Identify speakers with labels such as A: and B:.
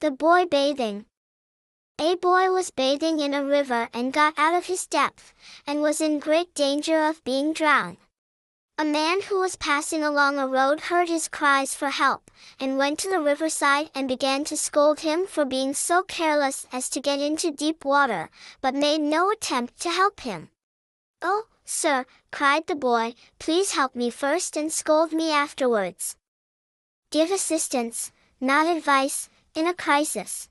A: The boy bathing. A boy was bathing in a river and got out of his depth, and was in great danger of being drowned. A man who was passing along a road heard his cries for help, and went to the riverside and began to scold him for being so careless as to get into deep water, but made no attempt to help him. Oh, sir, cried the boy, please help me first and scold me afterwards. Give assistance, not advice, in a crisis.